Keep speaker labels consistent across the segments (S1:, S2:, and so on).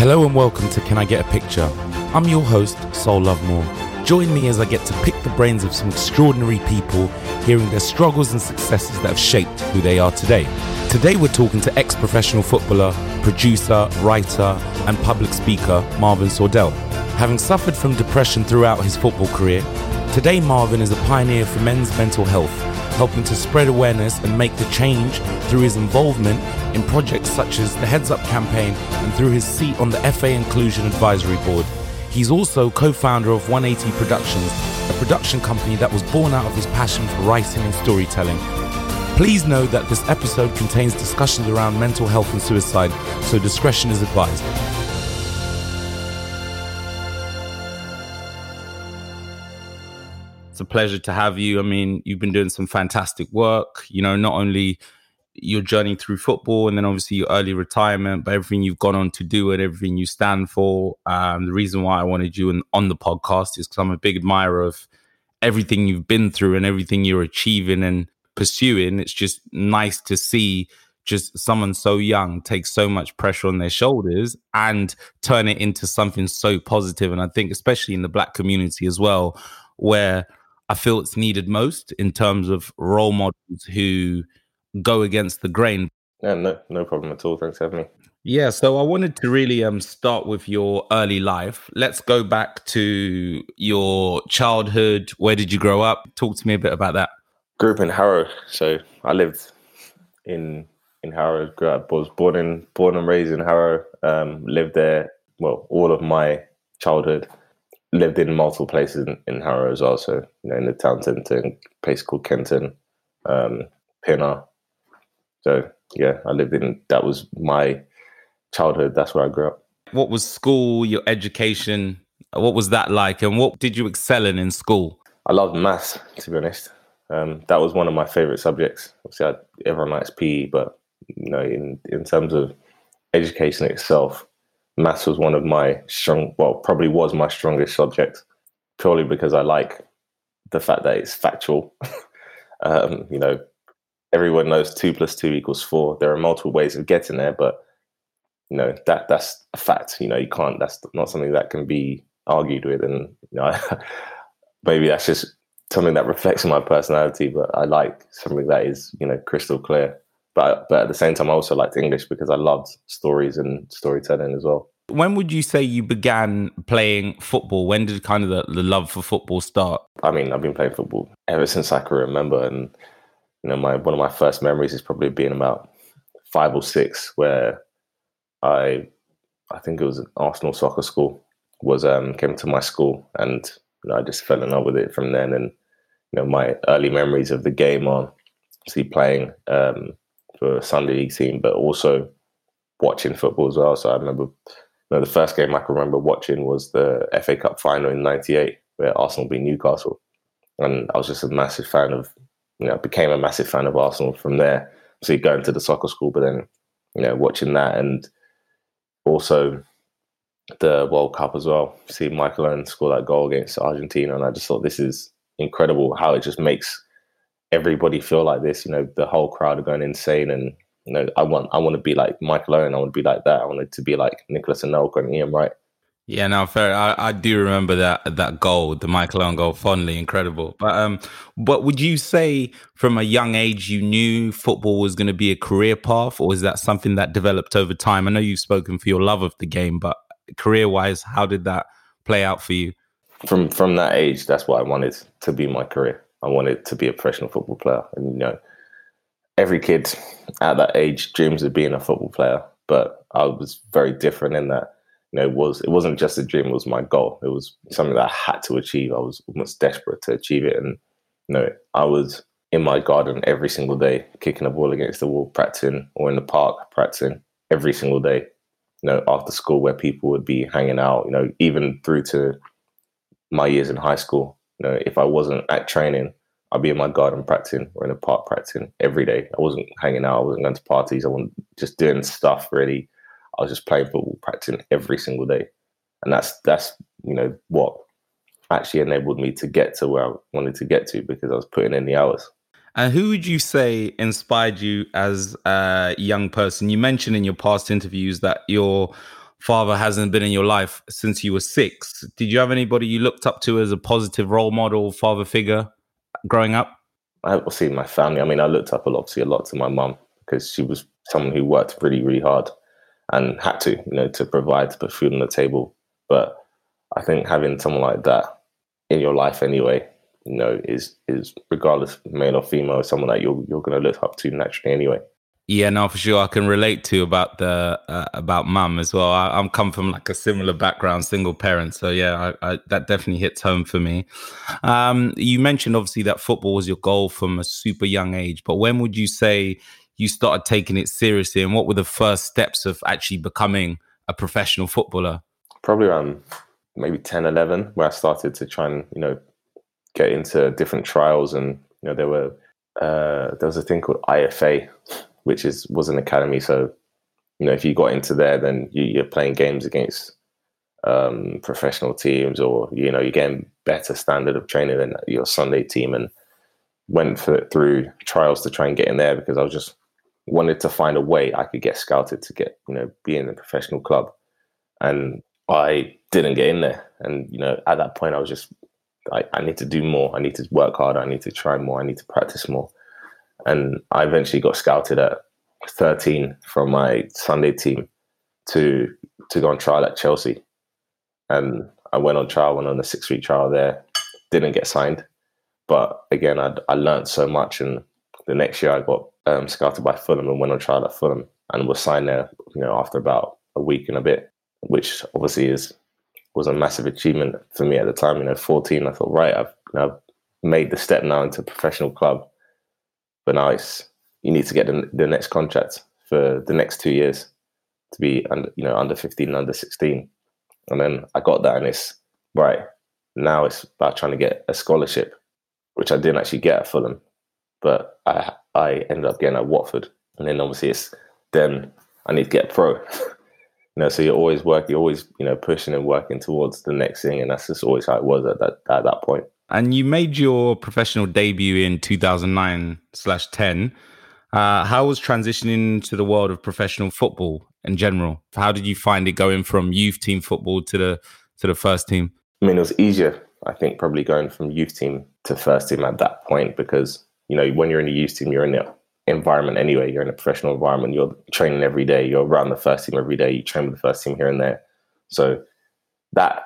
S1: Hello and welcome to Can I Get a Picture? I'm your host, Soul Lovemore. Join me as I get to pick the brains of some extraordinary people, hearing their struggles and successes that have shaped who they are today. Today we're talking to ex professional footballer, producer, writer, and public speaker Marvin Sordell. Having suffered from depression throughout his football career, today Marvin is a pioneer for men's mental health, helping to spread awareness and make the change through his involvement in projects such as the Heads Up campaign and through his seat on the FA Inclusion Advisory Board. He's also co founder of 180 Productions, a production company that was born out of his passion for writing and storytelling. Please note that this episode contains discussions around mental health and suicide, so discretion is advised. It's a pleasure to have you. I mean, you've been doing some fantastic work, you know, not only your journey through football and then obviously your early retirement, but everything you've gone on to do and everything you stand for. Um, the reason why I wanted you in, on the podcast is because I'm a big admirer of everything you've been through and everything you're achieving and pursuing. It's just nice to see just someone so young take so much pressure on their shoulders and turn it into something so positive. And I think, especially in the black community as well, where I feel it's needed most in terms of role models who go against the grain.
S2: Yeah, no, no problem at all. Thanks for having me.
S1: Yeah, so I wanted to really um start with your early life. Let's go back to your childhood. Where did you grow up? Talk to me a bit about that.
S2: Grew up in Harrow, so I lived in in Harrow. Grew up, was born in born and raised in Harrow. Um, lived there well all of my childhood. Lived in multiple places in, in Harrow as well. So you know, in the town centre, a place called Kenton, um, Pinner, so yeah, I lived in that was my childhood. That's where I grew up.
S1: What was school, your education? What was that like? And what did you excel in in school?
S2: I loved maths, to be honest. Um, that was one of my favorite subjects. Obviously, I, everyone likes PE, but you know, in in terms of education itself, maths was one of my strong. Well, probably was my strongest subject, purely because I like the fact that it's factual. um, you know, everyone knows two plus two equals four. There are multiple ways of getting there, but you know that that's a fact. You know, you can't. That's not something that can be argued with, and you know, maybe that's just something that reflects my personality. But I like something that is you know crystal clear. But but at the same time, I also liked English because I loved stories and storytelling as well.
S1: When would you say you began playing football? When did kind of the, the love for football start?
S2: I mean, I've been playing football ever since I can remember, and you know, my one of my first memories is probably being about five or six, where I, I think it was Arsenal soccer school, was um, came to my school, and you know, I just fell in love with it from then. And you know, my early memories of the game are see playing um, for a Sunday league team, but also watching football as well. So I remember, know, the first game I can remember watching was the FA Cup final in '98, where Arsenal beat Newcastle, and I was just a massive fan of you know, became a massive fan of Arsenal from there. So going to the soccer school, but then, you know, watching that and also the World Cup as well. See Michael Owen score that goal against Argentina, and I just thought this is incredible how it just makes everybody feel like this. You know, the whole crowd are going insane, and you know, I want I want to be like Michael Owen. I want to be like that. I wanted to be like Nicolas Anelka and Ian Wright.
S1: Yeah, no, fair. I, I do remember that that goal, the Michael Owen goal, fondly, incredible. But um, but would you say from a young age you knew football was going to be a career path, or is that something that developed over time? I know you've spoken for your love of the game, but career wise, how did that play out for you?
S2: From from that age, that's what I wanted to be my career. I wanted to be a professional football player, and you know, every kid at that age dreams of being a football player. But I was very different in that you know, it was it wasn't just a dream; it was my goal. It was something that I had to achieve. I was almost desperate to achieve it, and you know, I was in my garden every single day, kicking a ball against the wall, practicing, or in the park practicing every single day. You know, after school, where people would be hanging out. You know, even through to my years in high school. You know, if I wasn't at training, I'd be in my garden practicing or in the park practicing every day. I wasn't hanging out. I wasn't going to parties. I wasn't just doing stuff really I was just playing football, practicing every single day, and that's that's you know what actually enabled me to get to where I wanted to get to because I was putting in the hours.
S1: And who would you say inspired you as a young person? You mentioned in your past interviews that your father hasn't been in your life since you were six. Did you have anybody you looked up to as a positive role model, father figure growing up?
S2: I see my family. I mean, I looked up a lot, obviously, a lot to my mum because she was someone who worked really, really hard and had to, you know, to provide, to put food on the table. But I think having someone like that in your life anyway, you know, is is regardless male or female, someone that you're you're going to look up to naturally anyway.
S1: Yeah, no, for sure. I can relate to about the uh, about mum as well. I, am come from like a similar background, single parent. So yeah, I, I, that definitely hits home for me. Um, you mentioned obviously that football was your goal from a super young age, but when would you say you started taking it seriously, and what were the first steps of actually becoming a professional footballer?
S2: Probably around maybe 10, 11, where I started to try and you know get into different trials, and you know there were uh, there was a thing called IFA which is was an academy. So, you know, if you got into there, then you, are playing games against um, professional teams, or you know, you're getting better standard of training than your Sunday team. And went for, through trials to try and get in there because I was just wanted to find a way I could get scouted to get you know be in a professional club, and I didn't get in there. And you know, at that point, I was just I, I need to do more. I need to work harder. I need to try more. I need to practice more. And I eventually got scouted at 13 from my Sunday team to to go on trial at Chelsea. And I went on trial, went on a six week trial there, didn't get signed. But again, I, I learned so much. And the next year I got um, scouted by Fulham and went on trial at Fulham and was signed there, you know, after about a week and a bit, which obviously is was a massive achievement for me at the time. You know, 14, I thought, right, I've, I've made the step now into a professional club. But now it's you need to get the, the next contract for the next two years to be under you know under 15 under 16 and then i got that and it's right now it's about trying to get a scholarship which i didn't actually get at fulham but i i ended up getting at watford. And then obviously it's then i need to get pro. You know so you're always working you're always you know pushing and working towards the next thing. And that's just always how it was at that at that point
S1: and you made your professional debut in 2009 slash 10. Uh, how was transitioning to the world of professional football in general? How did you find it going from youth team football to the to the first team?
S2: I mean, it was easier, I think, probably going from youth team to first team at that point because you know when you're in a youth team, you're in the environment anyway. You're in a professional environment. You're training every day. You're around the first team every day. You train with the first team here and there. So that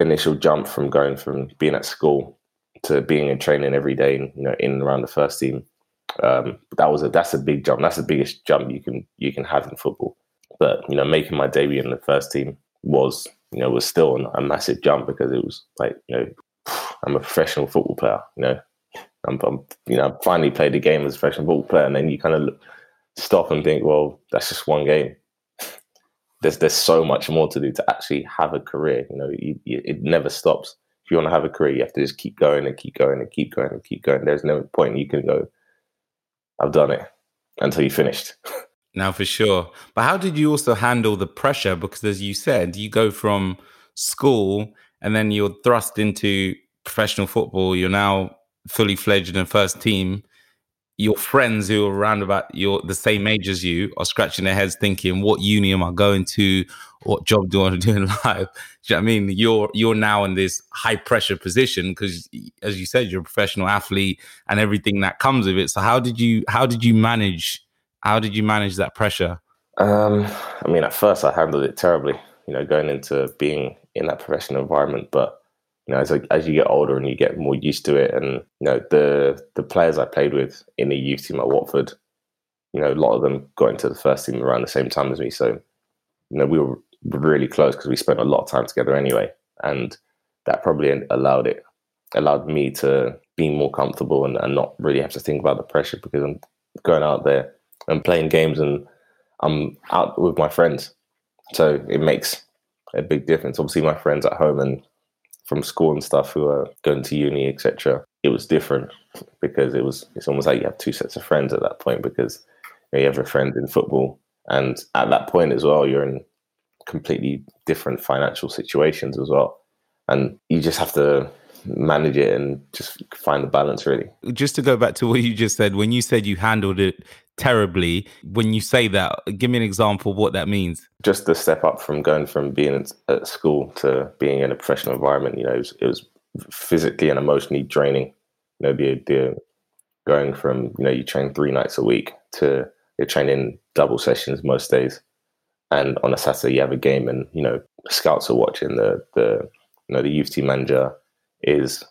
S2: initial jump from going from being at school to being in training every day, you know, in and around the first team. Um, that was a that's a big jump. That's the biggest jump you can you can have in football. But you know, making my debut in the first team was you know was still a massive jump because it was like you know I'm a professional football player. You know, I'm, I'm you know I finally played the game as a professional football player, and then you kind of stop and think, well, that's just one game there's there's so much more to do to actually have a career. You know, you, you, it never stops. If you want to have a career, you have to just keep going and keep going and keep going and keep going. There's no point you can go, I've done it until you finished.
S1: now, for sure. But how did you also handle the pressure? Because as you said, you go from school and then you're thrust into professional football. You're now fully fledged in first team your friends who are around about your the same age as you are scratching their heads thinking, what uni am I going to? What job do I want to do in life? Do you know I mean? You're you're now in this high pressure position because as you said, you're a professional athlete and everything that comes with it. So how did you how did you manage how did you manage that pressure?
S2: Um, I mean, at first I handled it terribly, you know, going into being in that professional environment, but you know, as as you get older and you get more used to it, and you know the the players I played with in the youth team at Watford, you know, a lot of them got into the first team around the same time as me. So, you know, we were really close because we spent a lot of time together anyway, and that probably allowed it allowed me to be more comfortable and, and not really have to think about the pressure because I'm going out there and playing games and I'm out with my friends, so it makes a big difference. Obviously, my friends at home and from school and stuff who are going to uni, etc. It was different because it was it's almost like you have two sets of friends at that point because you, have a friend in football, and at that point as well, you're in completely different financial situations as well, and you just have to manage it and just find the balance really.
S1: Just to go back to what you just said, when you said you handled it terribly. When you say that, give me an example of what that means.
S2: Just the step up from going from being at school to being in a professional environment, you know, it was, it was physically and emotionally draining. You know, the going from, you know, you train three nights a week to you're training double sessions most days. And on a Saturday you have a game and, you know, scouts are watching the the you know, the youth team manager is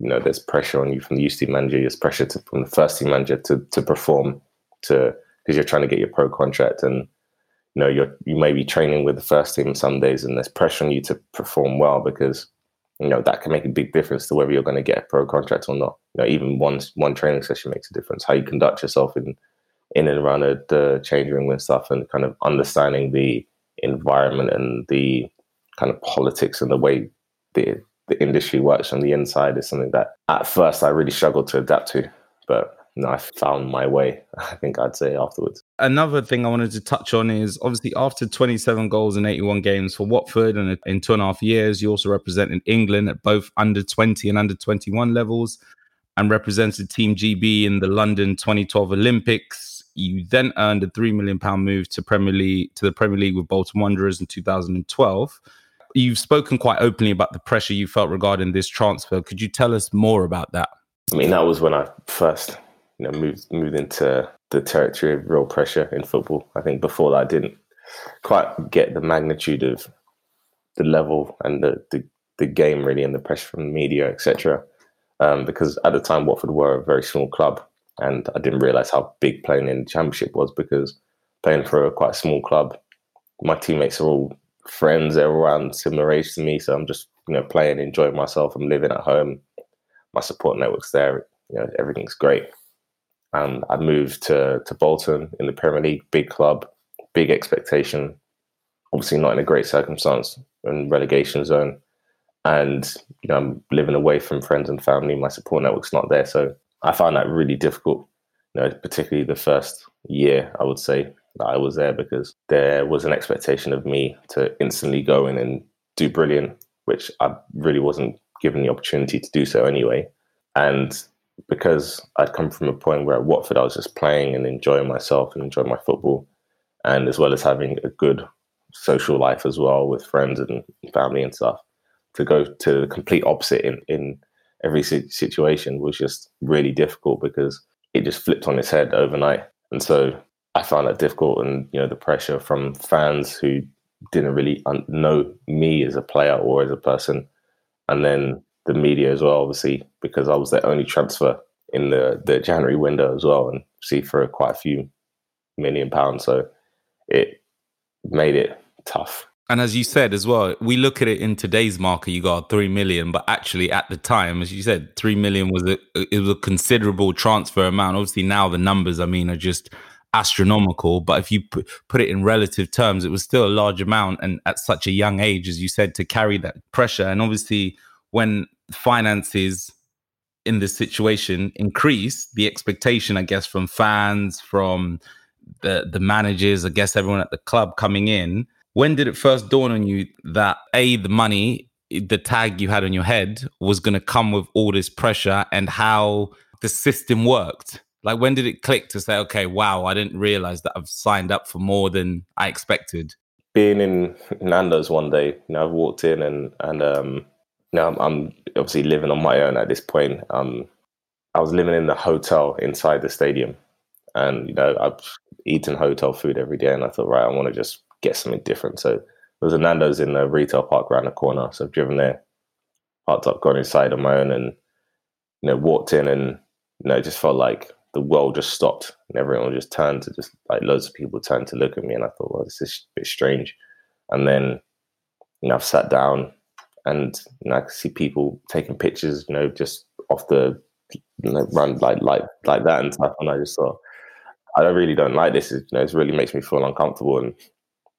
S2: you know, there's pressure on you from the youth team manager, there's pressure to, from the first team manager to to perform to because you're trying to get your pro contract and you know you're you may be training with the first team some days and there's pressure on you to perform well because you know that can make a big difference to whether you're going to get a pro contract or not. You know, even one one training session makes a difference. How you conduct yourself in in and around the, the change room and stuff, and kind of understanding the environment and the kind of politics and the way the the industry works from the inside is something that at first I really struggled to adapt to, but no, I found my way, I think I'd say afterwards.
S1: Another thing I wanted to touch on is obviously after 27 goals in 81 games for Watford and in two and a half years, you also represented England at both under 20 and under 21 levels and represented Team GB in the London 2012 Olympics. You then earned a three million pound move to Premier League to the Premier League with Bolton Wanderers in 2012. You've spoken quite openly about the pressure you felt regarding this transfer. Could you tell us more about that?
S2: I mean, that was when I first you know, moved moved into the territory of real pressure in football. I think before that, I didn't quite get the magnitude of the level and the the, the game really and the pressure from the media, etc. Um, because at the time, Watford were a very small club, and I didn't realise how big playing in the Championship was because playing for a quite small club, my teammates are all friends, they're around similar age to me, so I'm just you know playing, enjoying myself. I'm living at home. My support network's there. You know, everything's great and I moved to to Bolton in the Premier League, big club, big expectation. Obviously, not in a great circumstance and relegation zone, and you know I'm living away from friends and family. My support network's not there, so I found that really difficult. You know, particularly the first year, I would say that I was there because there was an expectation of me to instantly go in and do brilliant, which I really wasn't given the opportunity to do so anyway. And because I'd come from a point where at Watford I was just playing and enjoying myself and enjoying my football, and as well as having a good social life as well with friends and family and stuff. To go to the complete opposite in in every situation was just really difficult because it just flipped on its head overnight, and so I found that difficult. And you know the pressure from fans who didn't really know me as a player or as a person, and then the media as well, obviously, because I was the only transfer in the, the January window as well, and see for quite a few million pounds. So it made it tough.
S1: And as you said as well, we look at it in today's market, you got three million, but actually at the time, as you said, three million was a it was a considerable transfer amount. Obviously now the numbers, I mean, are just astronomical. But if you put it in relative terms, it was still a large amount, and at such a young age, as you said, to carry that pressure. And obviously, when finances in this situation increase, the expectation, I guess, from fans, from the the managers, I guess everyone at the club coming in. When did it first dawn on you that a the money, the tag you had on your head, was going to come with all this pressure, and how the system worked? Like when did it click to say, okay, wow, I didn't realize that I've signed up for more than I expected?
S2: Being in Nando's one day, you know, I've walked in and and um, now I'm, I'm, obviously living on my own at this point. Um, I was living in the hotel inside the stadium, and you know I've eaten hotel food every day, and I thought, right, I want to just get something different. So there's a Nando's in the retail park around the corner, so I've driven there, parked up, gone inside on my own, and you know walked in, and you know it just felt like the world just stopped, and everyone just turned to just like loads of people turned to look at me, and I thought, well, this is a bit strange. And then you know I've sat down and you know, I could see people taking pictures, you know, just off the you know, run like like like that and stuff. And I just thought, I really don't like this. It, you know, it really makes me feel uncomfortable. And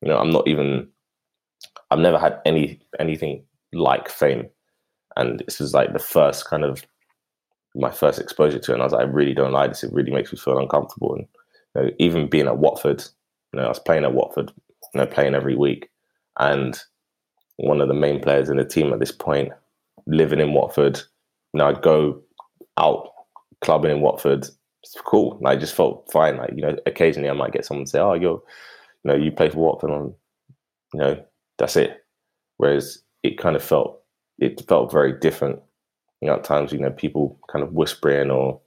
S2: you know, I'm not even. I've never had any anything like fame, and this is like the first kind of my first exposure to it. And I was like, I really don't like this. It really makes me feel uncomfortable. And you know, even being at Watford, you know, I was playing at Watford, you know, playing every week, and one of the main players in the team at this point, living in Watford. Know, I'd go out clubbing in Watford it's cool. And I just felt fine. Like you know, occasionally I might get someone to say, "Oh, you're, you know, you play for Watford," on, you know, that's it. Whereas it kind of felt it felt very different. You know, at times, you know, people kind of whispering or,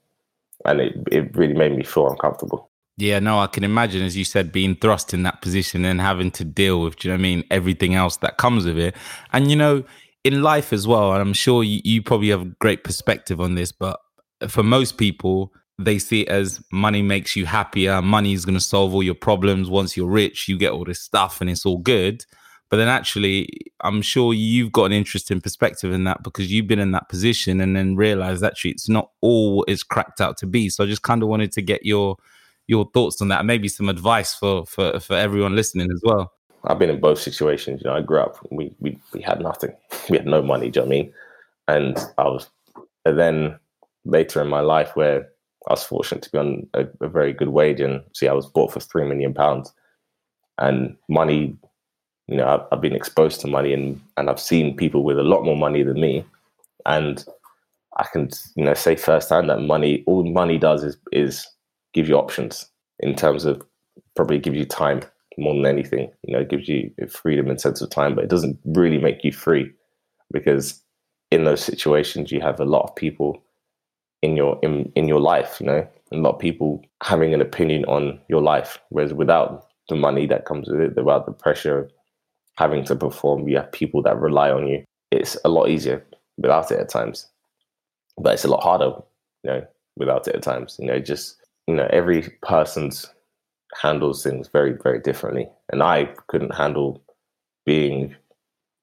S2: and it it really made me feel uncomfortable.
S1: Yeah, no, I can imagine, as you said, being thrust in that position and having to deal with, do you know what I mean, everything else that comes with it. And, you know, in life as well, and I'm sure you, you probably have a great perspective on this, but for most people, they see it as money makes you happier. Money is going to solve all your problems. Once you're rich, you get all this stuff and it's all good. But then actually, I'm sure you've got an interesting perspective in that because you've been in that position and then realized actually it's not all it's cracked out to be. So I just kind of wanted to get your your thoughts on that, and maybe some advice for for for everyone listening as well.
S2: I've been in both situations. You know, I grew up, we we, we had nothing. We had no money, do you know I mean? And I was and then later in my life where I was fortunate to be on a, a very good wage and see I was bought for three million pounds. And money, you know, I've, I've been exposed to money and and I've seen people with a lot more money than me. And I can, you know, say firsthand that money, all money does is is give you options in terms of probably give you time more than anything. You know, it gives you freedom and sense of time, but it doesn't really make you free because in those situations you have a lot of people in your in, in your life, you know, a lot of people having an opinion on your life. Whereas without the money that comes with it, without the pressure of having to perform, you have people that rely on you. It's a lot easier without it at times. But it's a lot harder, you know, without it at times. You know, just you know, every person's handles things very, very differently. And I couldn't handle being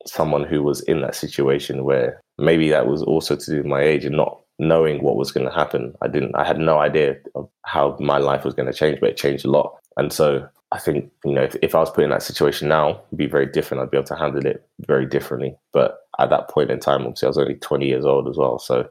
S2: someone who was in that situation where maybe that was also to do with my age and not knowing what was going to happen. I didn't, I had no idea of how my life was going to change, but it changed a lot. And so I think, you know, if, if I was put in that situation now, it'd be very different. I'd be able to handle it very differently. But at that point in time, obviously, I was only 20 years old as well. So,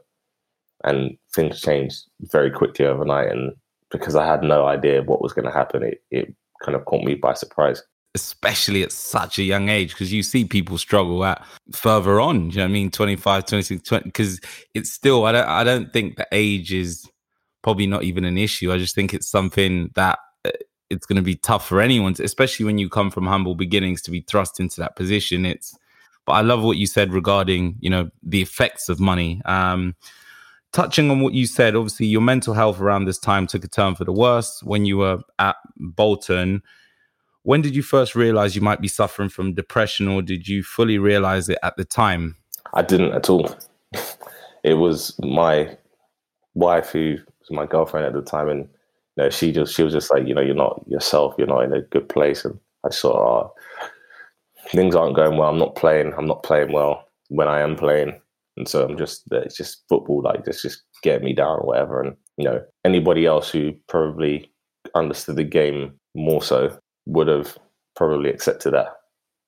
S2: and things changed very quickly overnight. And because I had no idea what was going to happen, it, it kind of caught me by surprise.
S1: Especially at such a young age, because you see people struggle at further on. you know what I mean? 25, 26, 20, because it's still, I don't, I don't think the age is probably not even an issue. I just think it's something that uh, it's going to be tough for anyone, especially when you come from humble beginnings to be thrust into that position. It's, but I love what you said regarding, you know, the effects of money. Um, touching on what you said, obviously your mental health around this time took a turn for the worse when you were at Bolton. When did you first realize you might be suffering from depression, or did you fully realize it at the time?
S2: I didn't at all. It was my wife who was my girlfriend at the time, and you know, she just she was just like, you know, you're not yourself, you're not in a good place, and I saw oh, things aren't going well. I'm not playing. I'm not playing well when I am playing and so I'm just it's just football like just get me down or whatever. And you know anybody else who probably understood the game more so would have probably accepted that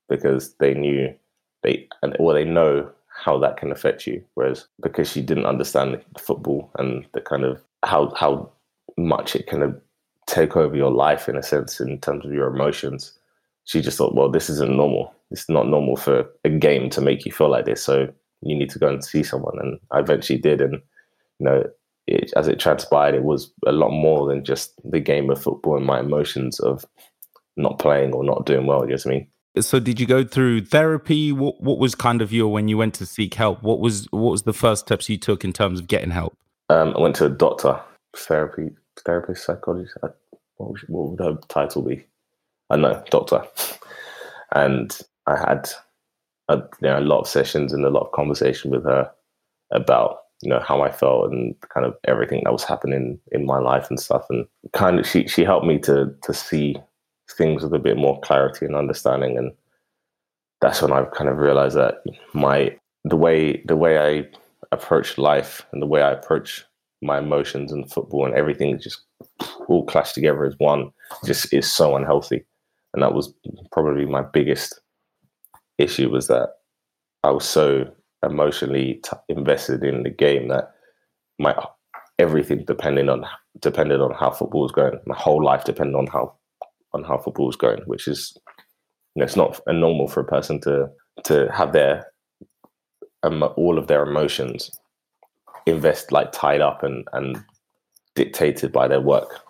S2: because they knew they or they know how that can affect you. Whereas because she didn't understand football and the kind of how how much it kind of take over your life in a sense in terms of your emotions, she just thought, well, this isn't normal. It's not normal for a game to make you feel like this. So you need to go and see someone. And I eventually did. And, you know, it, as it transpired, it was a lot more than just the game of football and my emotions of not playing or not doing well. You know what I mean?
S1: So did you go through therapy? What what was kind of your when you went to seek help? What was what was the first steps you took in terms of getting help?
S2: Um, I went to a doctor, therapy, therapist, psychologist. What would, what would her title be? I know, doctor. And I had a, you know, a lot of sessions and a lot of conversation with her about you know how I felt and kind of everything that was happening in my life and stuff. And kind of she she helped me to to see things with a bit more clarity and understanding. And that's when I kind of realized that my the way the way I approach life and the way I approach my emotions and football and everything just all clashed together as one just is so unhealthy. And that was probably my biggest issue was that I was so emotionally t- invested in the game that my everything depended on depended on how football was going. My whole life depended on how on how football was going, which is you know, it's not a normal for a person to to have their um, all of their emotions invest like tied up and and dictated by their work.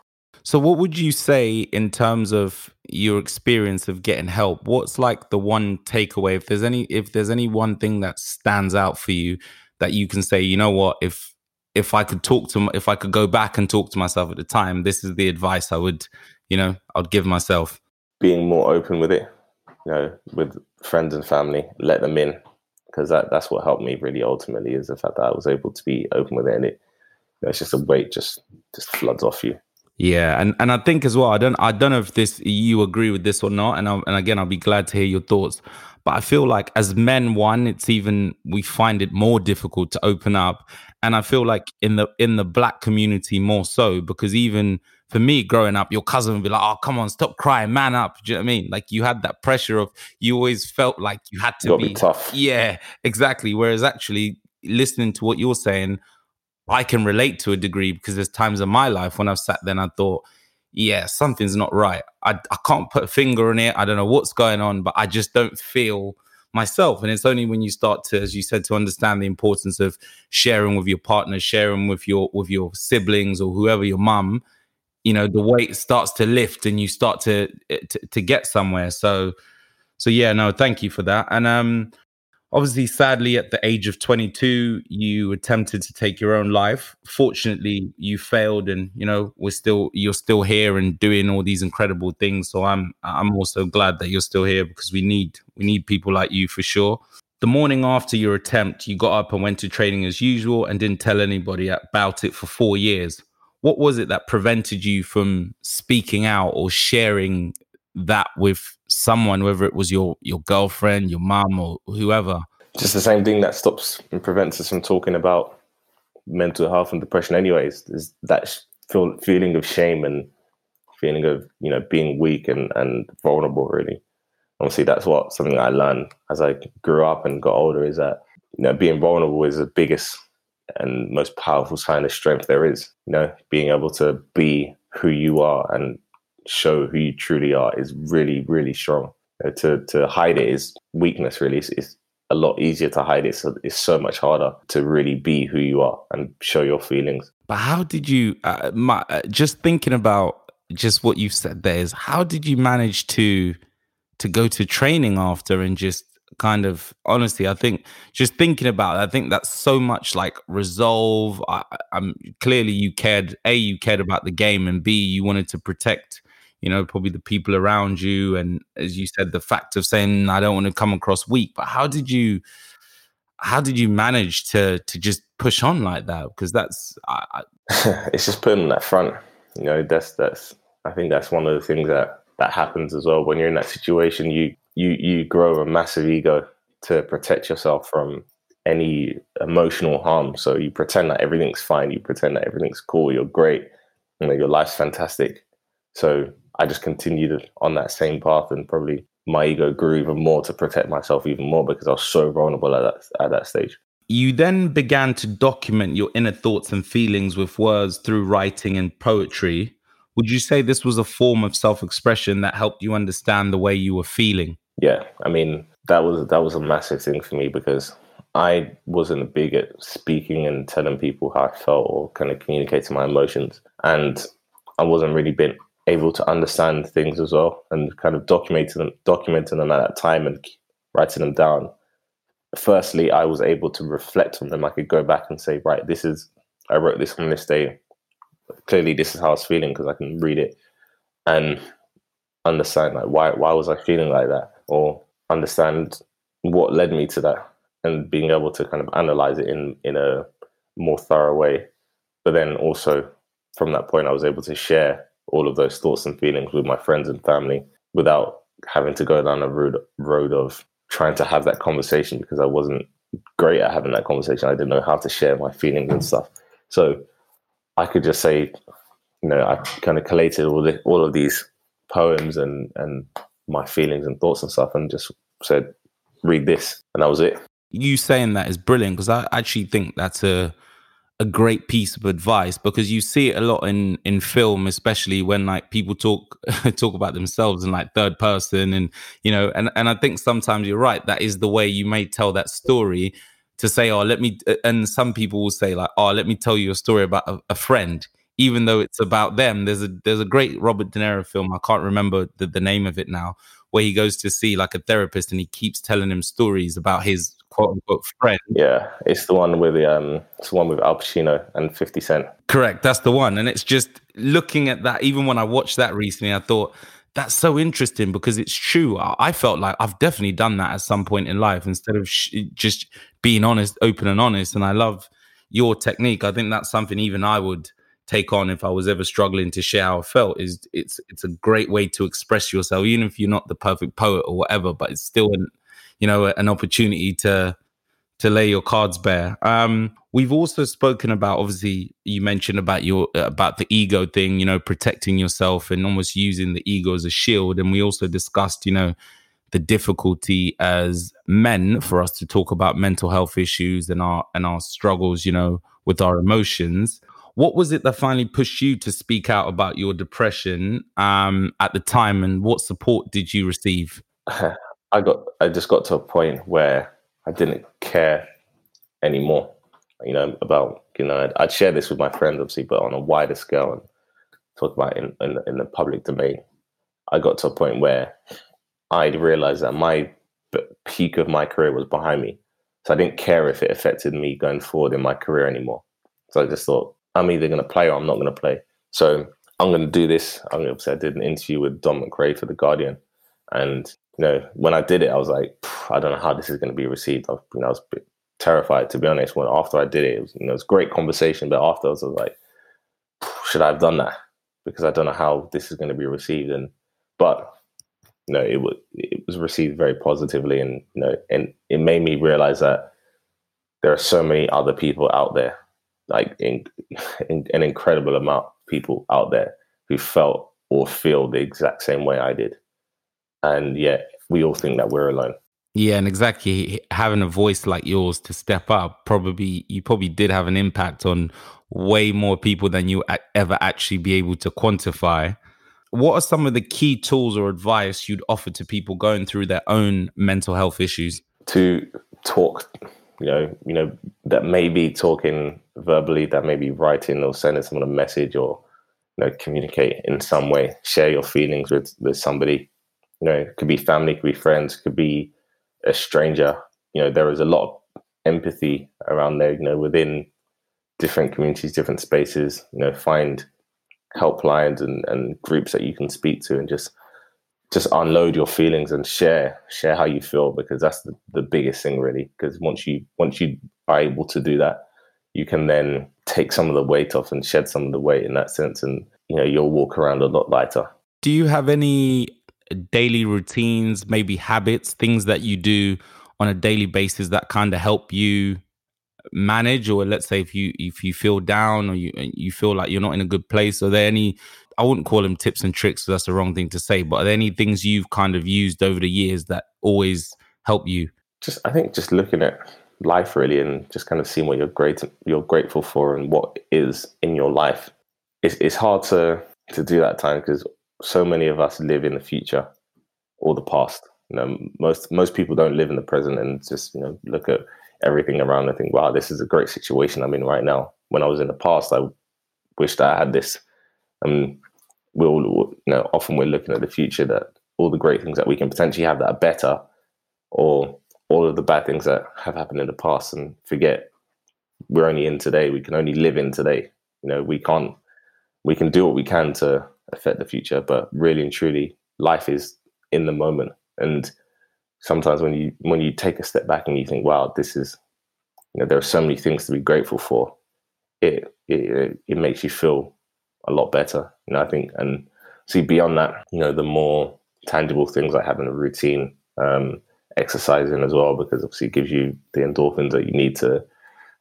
S1: So, what would you say in terms of your experience of getting help? What's like the one takeaway? If there's any, if there's any one thing that stands out for you that you can say, you know what, if if I could talk to, if I could go back and talk to myself at the time, this is the advice I would, you know, I'd give myself.
S2: Being more open with it, you know, with friends and family, let them in, because that that's what helped me really ultimately is the fact that I was able to be open with it, and it, you know, it's just a weight just just floods off you.
S1: Yeah, and and I think as well. I don't I don't know if this you agree with this or not. And I, and again, I'll be glad to hear your thoughts. But I feel like as men, one, it's even we find it more difficult to open up, and I feel like in the in the black community more so because even for me growing up, your cousin would be like, "Oh, come on, stop crying, man up." Do you know what I mean? Like you had that pressure of you always felt like you had to
S2: be,
S1: be
S2: tough.
S1: Yeah, exactly. Whereas actually listening to what you're saying, I can relate to a degree because there's times in my life when I've sat there and I thought, yeah, something's not right. I, I can't put a finger on it. I don't know what's going on, but I just don't feel myself. And it's only when you start to, as you said, to understand the importance of sharing with your partner, sharing with your with your siblings or whoever, your mum, you know, the weight starts to lift and you start to to, to get somewhere. So so yeah, no, thank you for that. And um obviously sadly at the age of 22 you attempted to take your own life. Fortunately you failed and you know we're still you're still here and doing all these incredible things. So i'm i'm also glad that you're still here because we need we need people like you for sure. The morning after your attempt you got up and went to training as usual and didn't tell anybody about it for 4 years. What was it that prevented you from speaking out or sharing that with someone, whether it was your your girlfriend, your mom, or whoever?
S2: Just the same thing that stops and prevents us from talking about mental health and depression. Anyways, is that feel, feeling of shame and feeling of you know being weak and and vulnerable. Really, obviously, that's what something I learned as I grew up and got older. Is that you know being vulnerable is the biggest and most powerful sign of strength there is. You know, being able to be who you are and show who you truly are is really, really strong. Uh, to to hide it is weakness. Really, it's, it's, a lot easier to hide it. So it's so much harder to really be who you are and show your feelings.
S1: But how did you? Uh, my, uh, just thinking about just what you've said there is how did you manage to to go to training after and just kind of honestly i think just thinking about it i think that's so much like resolve I, am clearly you cared a you cared about the game and b you wanted to protect you know, probably the people around you, and as you said, the fact of saying I don't want to come across weak. But how did you, how did you manage to to just push on like that? Because that's I, I...
S2: it's just putting that front. You know, that's that's I think that's one of the things that that happens as well when you're in that situation. You you you grow a massive ego to protect yourself from any emotional harm. So you pretend that everything's fine. You pretend that everything's cool. You're great. You know, your life's fantastic. So I just continued on that same path and probably my ego grew even more to protect myself even more because I was so vulnerable at that at that stage.
S1: You then began to document your inner thoughts and feelings with words through writing and poetry. Would you say this was a form of self-expression that helped you understand the way you were feeling?
S2: Yeah, I mean that was that was a massive thing for me because I wasn't big at speaking and telling people how I felt or kind of communicating my emotions, and I wasn't really been able to understand things as well and kind of documenting them, documenting them at that time and writing them down. Firstly, I was able to reflect on them. I could go back and say, right, this is I wrote this on this day. Clearly, this is how I was feeling because I can read it and understand like why why was I feeling like that, or understand what led me to that, and being able to kind of analyze it in in a more thorough way. But then also from that point, I was able to share all of those thoughts and feelings with my friends and family without having to go down a road road of trying to have that conversation because I wasn't great at having that conversation. I didn't know how to share my feelings and stuff. So I could just say, you know, I kind of collated all the, all of these poems and and my feelings and thoughts and stuff, and just said, read this, and that was it.
S1: You saying that is brilliant because I actually think that's a a great piece of advice because you see it a lot in in film especially when like people talk talk about themselves in like third person and you know and and I think sometimes you're right that is the way you may tell that story to say oh let me and some people will say like oh let me tell you a story about a, a friend even though it's about them. There's a there's a great Robert De Niro film. I can't remember the, the name of it now, where he goes to see like a therapist and he keeps telling him stories about his quote unquote friend.
S2: Yeah, it's the one with the um, it's the one with Al Pacino and Fifty Cent.
S1: Correct, that's the one. And it's just looking at that. Even when I watched that recently, I thought that's so interesting because it's true. I, felt like I've definitely done that at some point in life instead of sh- just being honest, open and honest. And I love your technique. I think that's something even I would take on if I was ever struggling to share how I felt. Is it's it's a great way to express yourself, even if you're not the perfect poet or whatever. But it's still an you know an opportunity to to lay your cards bare. Um, we've also spoken about obviously you mentioned about your about the ego thing, you know, protecting yourself and almost using the ego as a shield. And we also discussed, you know, the difficulty as men for us to talk about mental health issues and our and our struggles, you know, with our emotions. What was it that finally pushed you to speak out about your depression um, at the time, and what support did you receive?
S2: I got I just got to a point where I didn't care anymore. You know about you know I'd, I'd, share this with my friends obviously, but on a wider scale and talk about in, in in the public domain. I got to a point where I realized that my peak of my career was behind me, so I didn't care if it affected me going forward in my career anymore. So I just thought I'm either going to play or I'm not going to play. So I'm going to do this. Going to. I did an interview with Don McRae for the Guardian, and you know, when I did it, I was like, I don't know how this is going to be received. I you know, I was terrified to be honest. When after I did it, it was, you know, it was great conversation, but afterwards, I was like, should I have done that? Because I don't know how this is going to be received. And but you know, it was it was received very positively, and you know, and it made me realize that there are so many other people out there, like in, in, an incredible amount of people out there who felt or feel the exact same way I did and yet we all think that we're alone.
S1: Yeah, and exactly having a voice like yours to step up probably you probably did have an impact on way more people than you ever actually be able to quantify. What are some of the key tools or advice you'd offer to people going through their own mental health issues?
S2: To talk, you know, you know that may be talking verbally, that may be writing or sending someone a message or you know communicate in some way, share your feelings with with somebody you know, could be family, could be friends, could be a stranger. You know, there is a lot of empathy around there, you know, within different communities, different spaces, you know, find helplines and, and groups that you can speak to and just just unload your feelings and share share how you feel because that's the, the biggest thing really because once you once you are able to do that you can then take some of the weight off and shed some of the weight in that sense and you know you'll walk around a lot lighter
S1: do you have any daily routines, maybe habits, things that you do on a daily basis that kind of help you manage or let's say if you if you feel down or you you feel like you're not in a good place are there any i wouldn't call them tips and tricks so that's the wrong thing to say but are there any things you've kind of used over the years that always help you?
S2: Just i think just looking at life really and just kind of seeing what you're great you're grateful for and what is in your life it's, it's hard to to do that time because so many of us live in the future or the past. You know, most most people don't live in the present and just you know look at everything around and think, wow, this is a great situation I'm in right now. When I was in the past, I wished I had this. And we all, you know, often we're looking at the future that all the great things that we can potentially have that are better, or all of the bad things that have happened in the past, and forget we're only in today. We can only live in today. You know, we can't. We can do what we can to affect the future, but really and truly, life is in the moment. And sometimes when you when you take a step back and you think, "Wow, this is," you know, there are so many things to be grateful for. It it it makes you feel a lot better. You know, I think, and see beyond that, you know, the more tangible things like having a routine, um, exercising as well, because obviously it gives you the endorphins that you need to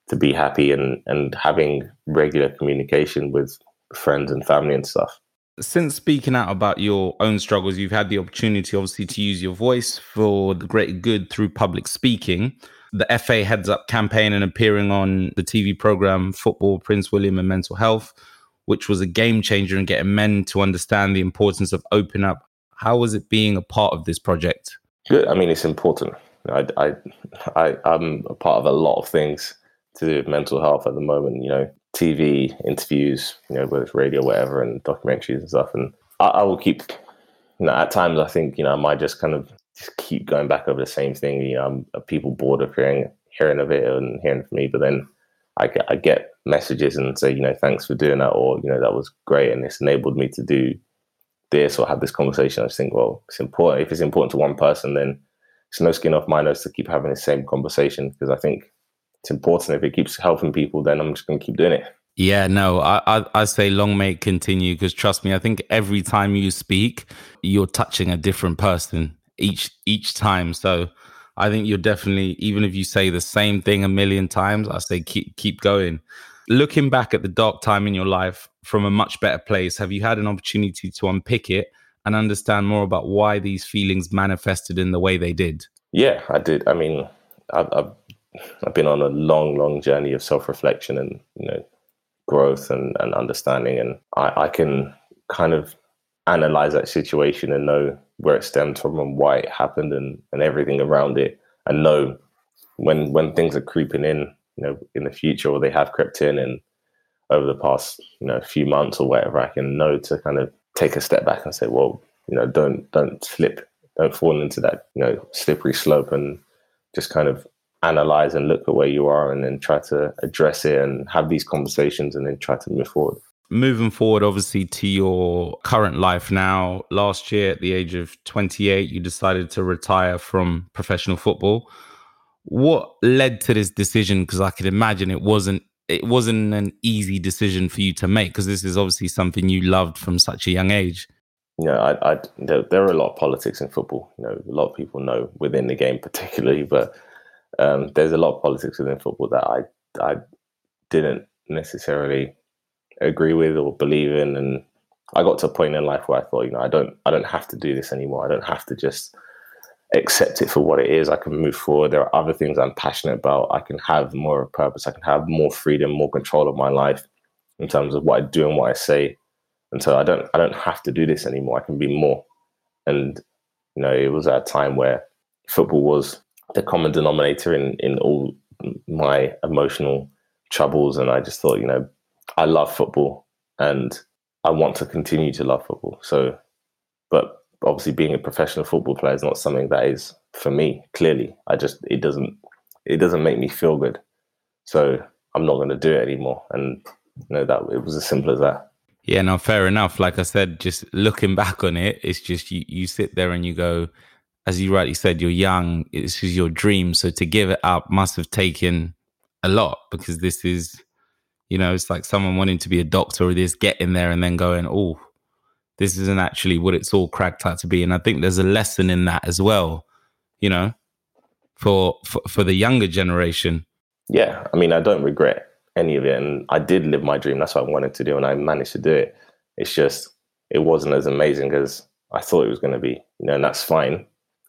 S2: to be happy and and having regular communication with friends and family and stuff
S1: since speaking out about your own struggles, you've had the opportunity, obviously, to use your voice for the great good through public speaking. The FA heads up campaign and appearing on the TV program Football, Prince William, and Mental Health, which was a game changer in getting men to understand the importance of open up. How was it being a part of this project?
S2: Good. I mean, it's important. I, I, I, I'm a part of a lot of things to do with mental health at the moment. You know, TV interviews, you know, whether it's radio, whatever, and documentaries and stuff. And I, I will keep, you know, at times I think, you know, I might just kind of just keep going back over the same thing. You know, I'm, are people bored of hearing hearing of it and hearing from me, but then I get I get messages and say, you know, thanks for doing that, or you know, that was great, and it's enabled me to do this or have this conversation. I just think, well, it's important. If it's important to one person, then it's no skin off my nose to keep having the same conversation because I think it's important. If it keeps helping people, then I'm just going to keep doing it.
S1: Yeah, no, I, I, I say long may it continue because trust me, I think every time you speak, you're touching a different person each each time. So I think you're definitely, even if you say the same thing a million times, I say keep keep going. Looking back at the dark time in your life from a much better place, have you had an opportunity to unpick it and understand more about why these feelings manifested in the way they did?
S2: Yeah, I did. I mean, I've, I've I've been on a long, long journey of self reflection and you know growth and, and understanding, and I, I can kind of analyze that situation and know where it stemmed from and why it happened and, and everything around it, and know when when things are creeping in, you know, in the future or they have crept in and over the past you know few months or whatever, I can know to kind of take a step back and say, well, you know, don't don't slip, don't fall into that you know slippery slope and just kind of analyze and look at where you are and then try to address it and have these conversations and then try to move forward.
S1: Moving forward, obviously, to your current life now, last year at the age of 28, you decided to retire from professional football. What led to this decision? Because I could imagine it wasn't it wasn't an easy decision for you to make because this is obviously something you loved from such a young age.
S2: Yeah, I, I there, there, are a lot of politics in football. You know, a lot of people know within the game, particularly, but um, there's a lot of politics within football that I I didn't necessarily agree with or believe in, and I got to a point in life where I thought, you know, I don't I don't have to do this anymore. I don't have to just accept it for what it is. I can move forward. There are other things I'm passionate about. I can have more of purpose. I can have more freedom, more control of my life in terms of what I do and what I say. And so I don't I don't have to do this anymore. I can be more. And you know, it was at a time where football was the common denominator in in all my emotional troubles and I just thought, you know, I love football and I want to continue to love football. So but obviously being a professional football player is not something that is for me, clearly. I just it doesn't it doesn't make me feel good. So I'm not gonna do it anymore. And you know that it was as simple as that.
S1: Yeah, no, fair enough. Like I said, just looking back on it, it's just you, you sit there and you go, as you rightly said, you're young. This is your dream. So to give it up must have taken a lot because this is, you know, it's like someone wanting to be a doctor or this getting there and then going, oh, this isn't actually what it's all cracked out to be. And I think there's a lesson in that as well, you know, for for, for the younger generation.
S2: Yeah, I mean, I don't regret any of it, and I did live my dream. That's what I wanted to do, and I managed to do it. It's just it wasn't as amazing as I thought it was going to be, you know, and that's fine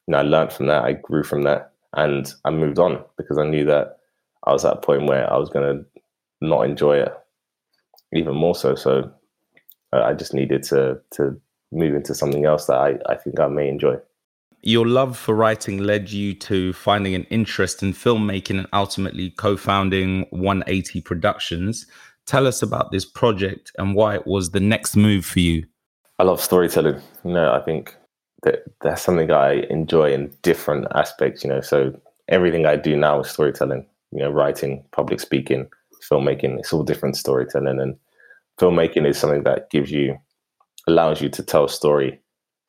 S2: you know, I learned from that. I grew from that, and I moved on because I knew that I was at a point where I was going to not enjoy it even more so. So uh, I just needed to to move into something else that I, I think I may enjoy.
S1: Your love for writing led you to finding an interest in filmmaking and ultimately co-founding 180 Productions. Tell us about this project and why it was the next move for you.
S2: I love storytelling. You know, I think that that's something I enjoy in different aspects. You know, so everything I do now is storytelling. You know, writing, public speaking, filmmaking. It's all different storytelling, and filmmaking is something that gives you allows you to tell a story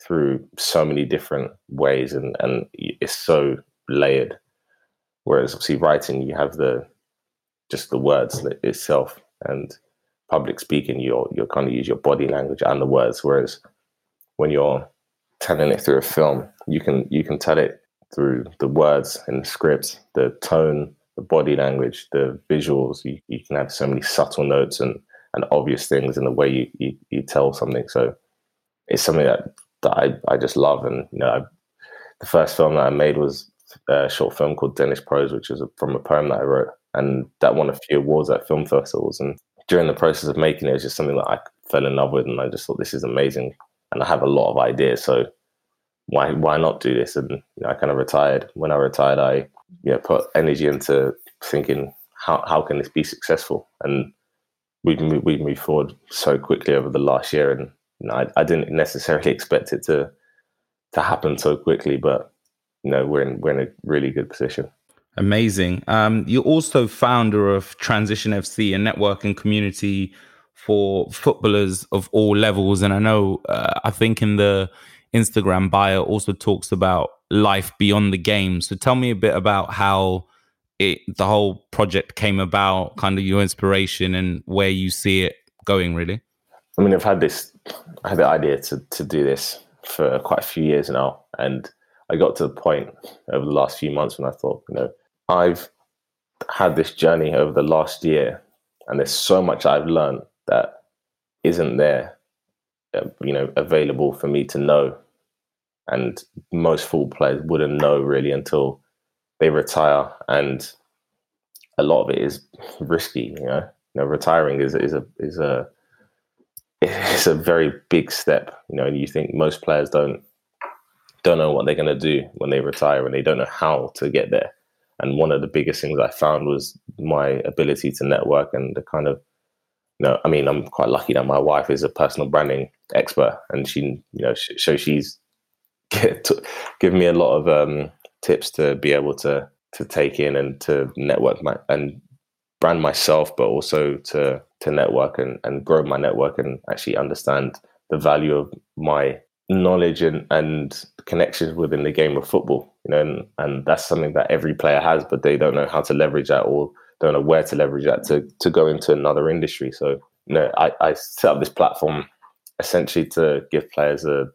S2: through so many different ways, and and it's so layered. Whereas obviously writing, you have the just the words itself, and public speaking, you're you're kind of use your body language and the words. Whereas when you're telling it through a film. You can you can tell it through the words and the scripts, the tone, the body language, the visuals. You, you can have so many subtle notes and, and obvious things in the way you, you, you tell something. So it's something that, that I, I just love. And you know, I, the first film that I made was a short film called Danish Prose, which is from a poem that I wrote, and that won a few awards at film festivals. And during the process of making it, it was just something that I fell in love with, and I just thought this is amazing and I have a lot of ideas. So why why not do this? And you know, I kind of retired. When I retired, I know, put energy into thinking how how can this be successful? And we've moved, we've moved forward so quickly over the last year, and you know, I, I didn't necessarily expect it to to happen so quickly, but you know we're in we're in a really good position.
S1: Amazing. Um, you're also founder of Transition FC, a networking community for footballers of all levels. And I know, uh, I think in the Instagram bio also talks about life beyond the game. So tell me a bit about how it, the whole project came about, kind of your inspiration and where you see it going, really.
S2: I mean, I've had this, I had the idea to, to do this for quite a few years now. And I got to the point over the last few months when I thought, you know, I've had this journey over the last year and there's so much I've learned that isn't there, uh, you know, available for me to know. And most full players wouldn't know really until they retire, and a lot of it is risky. You know, you know, retiring is is a is a it's a very big step. You know, and you think most players don't don't know what they're going to do when they retire, and they don't know how to get there. And one of the biggest things I found was my ability to network and the kind of know, I mean, I'm quite lucky that my wife is a personal branding expert, and she, you know, so she's given me a lot of um, tips to be able to to take in and to network my and brand myself, but also to to network and, and grow my network and actually understand the value of my knowledge and, and connections within the game of football. You know, and, and that's something that every player has, but they don't know how to leverage that or don't know where to leverage that to to go into another industry. So you know, I, I set up this platform essentially to give players a,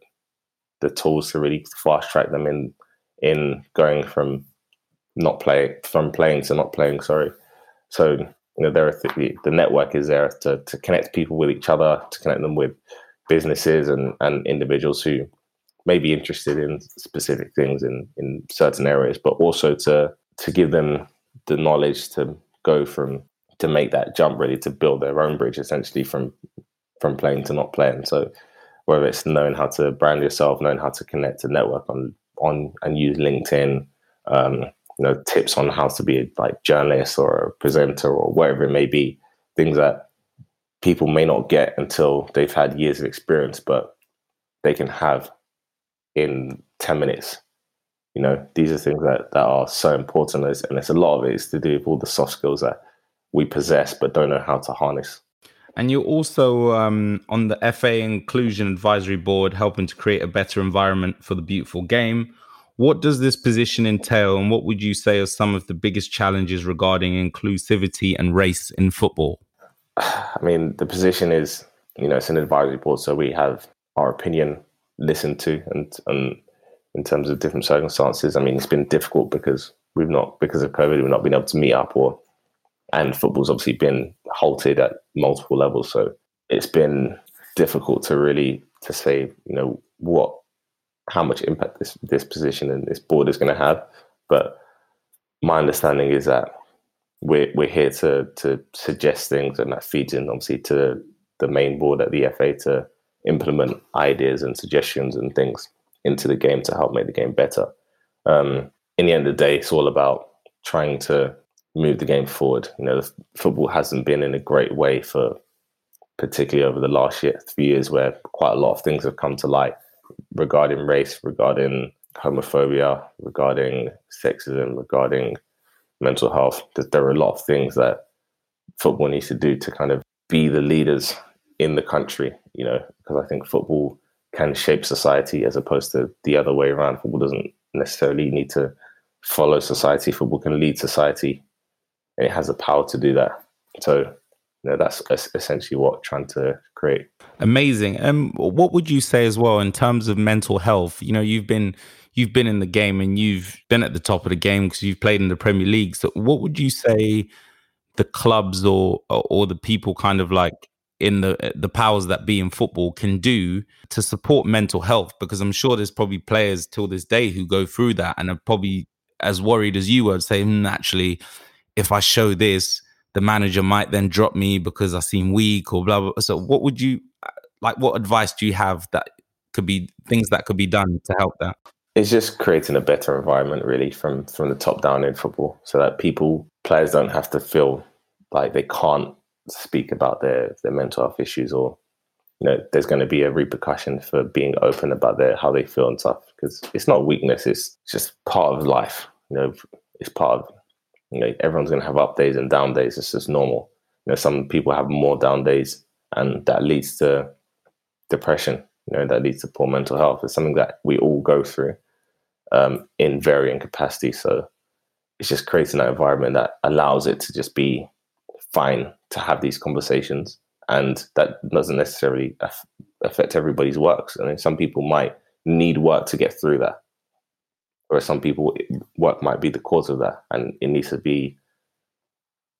S2: the tools to really fast track them in in going from not play from playing to not playing. Sorry. So you know, there are th- the network is there to to connect people with each other, to connect them with businesses and and individuals who may be interested in specific things in in certain areas, but also to to give them the knowledge to go from to make that jump really to build their own bridge essentially from from playing to not playing. So whether it's knowing how to brand yourself, knowing how to connect to network on on and use LinkedIn, um, you know, tips on how to be a like journalist or a presenter or whatever it may be, things that people may not get until they've had years of experience, but they can have in 10 minutes you know, these are things that, that are so important. And it's a lot of it is to do with all the soft skills that we possess but don't know how to harness.
S1: And you're also um, on the FA Inclusion Advisory Board, helping to create a better environment for the beautiful game. What does this position entail, and what would you say are some of the biggest challenges regarding inclusivity and race in football?
S2: I mean, the position is, you know, it's an advisory board, so we have our opinion listened to, and and in terms of different circumstances. I mean, it's been difficult because we've not, because of COVID, we've not been able to meet up or, and football's obviously been halted at multiple levels. So it's been difficult to really, to say, you know, what, how much impact this, this position and this board is going to have. But my understanding is that we're, we're here to, to suggest things and that feeds in obviously to the main board at the FA to implement ideas and suggestions and things into the game to help make the game better. Um, in the end of the day, it's all about trying to move the game forward. You know, football hasn't been in a great way for particularly over the last year, three years, where quite a lot of things have come to light regarding race, regarding homophobia, regarding sexism, regarding mental health. There are a lot of things that football needs to do to kind of be the leaders in the country, you know, because I think football can shape society as opposed to the other way around. Football doesn't necessarily need to follow society. Football can lead society, and it has the power to do that. So, you know, that's essentially what I'm trying to create.
S1: Amazing. Um, what would you say as well in terms of mental health? You know, you've been you've been in the game and you've been at the top of the game because you've played in the Premier League. So, what would you say the clubs or or the people kind of like in the the powers that be in football can do to support mental health because i'm sure there's probably players till this day who go through that and are probably as worried as you were saying hmm, naturally if i show this the manager might then drop me because i seem weak or blah blah. So what would you like what advice do you have that could be things that could be done to help that?
S2: It's just creating a better environment really from from the top down in football so that people players don't have to feel like they can't speak about their their mental health issues or you know there's going to be a repercussion for being open about their how they feel and stuff because it's not weakness it's just part of life you know it's part of you know everyone's going to have up days and down days it's just normal. You know some people have more down days and that leads to depression you know that leads to poor mental health. It's something that we all go through um, in varying capacity so it's just creating that environment that allows it to just be fine to have these conversations and that doesn't necessarily af- affect everybody's works. I and mean, some people might need work to get through that, or some people work might be the cause of that, and it needs to be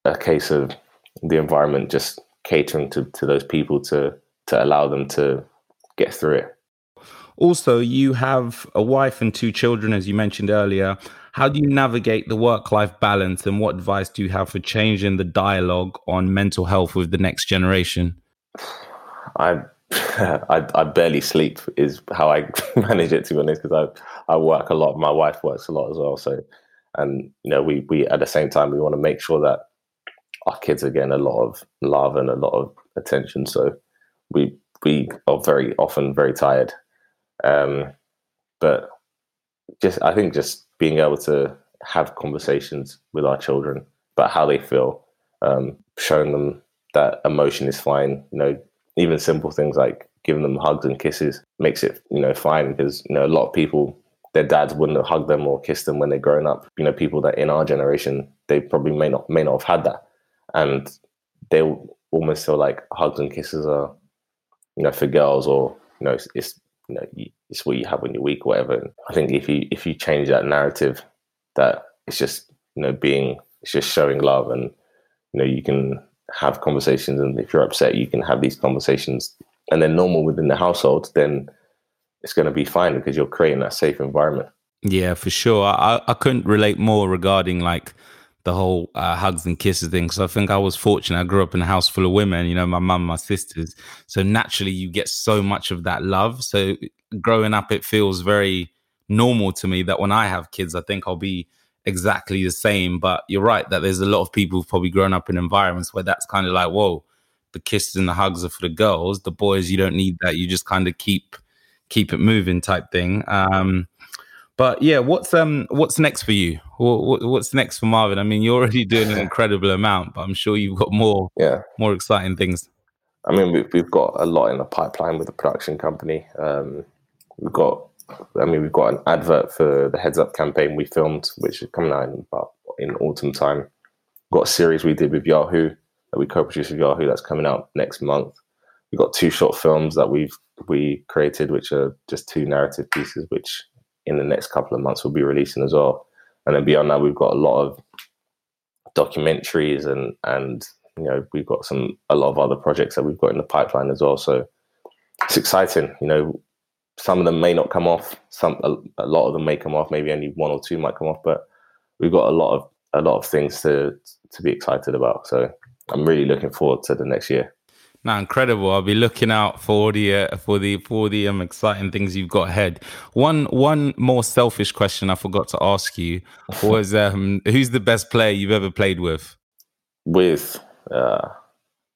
S2: a case of the environment just catering to, to those people to to allow them to get through it.
S1: Also, you have a wife and two children, as you mentioned earlier. How do you navigate the work life balance and what advice do you have for changing the dialogue on mental health with the next generation?
S2: I I, I, barely sleep is how I manage it to be honest because I I work a lot. My wife works a lot as well. So, and you know, we we at the same time we want to make sure that our kids are getting a lot of love and a lot of attention. So, we we are very often very tired. Um, but just I think just being able to have conversations with our children about how they feel, um, showing them that emotion is fine. You know, even simple things like giving them hugs and kisses makes it you know fine because you know a lot of people their dads wouldn't have hugged them or kissed them when they're growing up. You know, people that in our generation they probably may not may not have had that, and they almost feel like hugs and kisses are you know for girls or you know it's, it's you know it's what you have when you're weak, or whatever. I think if you if you change that narrative, that it's just you know being it's just showing love, and you know you can have conversations, and if you're upset, you can have these conversations, and they're normal within the household, then it's going to be fine because you're creating that safe environment.
S1: Yeah, for sure. I, I couldn't relate more regarding like the whole uh, hugs and kisses thing. So I think I was fortunate. I grew up in a house full of women, you know, my mum, my sisters. So naturally, you get so much of that love. So growing up, it feels very normal to me that when I have kids, I think I'll be exactly the same. But you're right that there's a lot of people who've probably grown up in environments where that's kind of like, whoa, the kisses and the hugs are for the girls. The boys, you don't need that. You just kind of keep keep it moving type thing. Um, but yeah, what's um what's next for you? What, what's next for Marvin? I mean, you're already doing an incredible amount, but I'm sure you've got more
S2: yeah
S1: more exciting things.
S2: I mean, we've, we've got a lot in the pipeline with the production company. Um, we've got, I mean, we've got an advert for the Heads Up campaign we filmed, which is coming out in, about in autumn time. We've got a series we did with Yahoo that we co-produced with Yahoo that's coming out next month. We've got two short films that we've we created, which are just two narrative pieces, which in the next couple of months we'll be releasing as well. And then beyond that, we've got a lot of documentaries and and you know we've got some a lot of other projects that we've got in the pipeline as well. So it's exciting. You know, some of them may not come off. Some a, a lot of them may come off. Maybe only one or two might come off. But we've got a lot of a lot of things to to be excited about. So I'm really looking forward to the next year.
S1: Now, incredible! I'll be looking out for the uh, for the for the um, exciting things you've got ahead. One one more selfish question I forgot to ask you was um, who's the best player you've ever played with?
S2: With uh,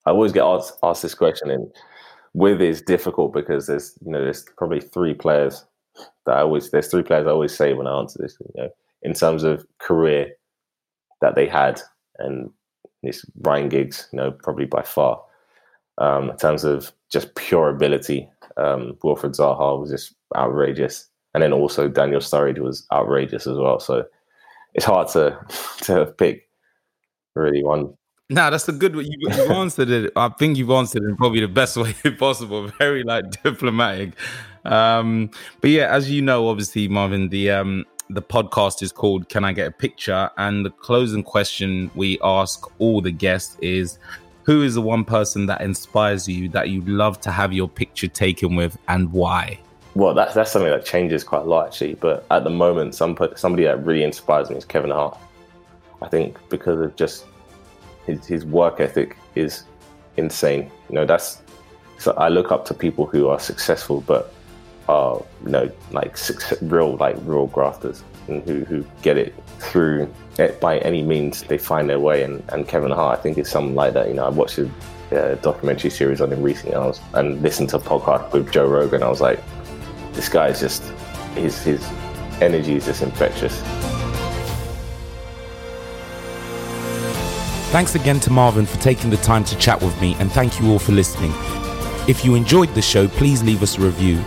S2: I always get asked, asked this question, and with is difficult because there's you know there's probably three players that I always there's three players I always say when I answer this. You know, in terms of career that they had, and this Ryan Giggs, you know, probably by far um, in terms of just pure ability. Um, Wilfried Zaha was just outrageous, and then also Daniel Sturridge was outrageous as well. So it's hard to to pick really one.
S1: No, that's a good. You, you've answered it. I think you've answered it in probably the best way possible. Very like diplomatic. Um, but yeah, as you know, obviously, Marvin, the um, the podcast is called "Can I Get a Picture?" and the closing question we ask all the guests is, who is the one person that inspires you that you'd love to have your picture taken with and why?
S2: Well, that's that's something that changes quite a lot actually. But at the moment, some somebody that really inspires me is Kevin Hart. I think because of just his his work ethic is insane. You know, that's so I look up to people who are successful but are you know like real like real grafters. And who, who get it through it by any means they find their way. And, and Kevin Hart, I think, is something like that. You know, I watched a, a uh, documentary series on him recently and, I was, and listened to a podcast with Joe Rogan. I was like, this guy is just, his, his energy is just infectious.
S3: Thanks again to Marvin for taking the time to chat with me, and thank you all for listening. If you enjoyed the show, please leave us a review.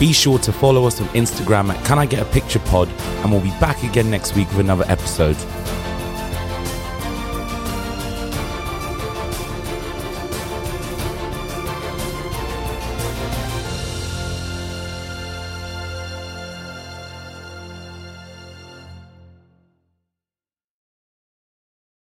S3: Be sure to follow us on Instagram at Can I Get a Picture Pod, and we'll be back again next week with another episode.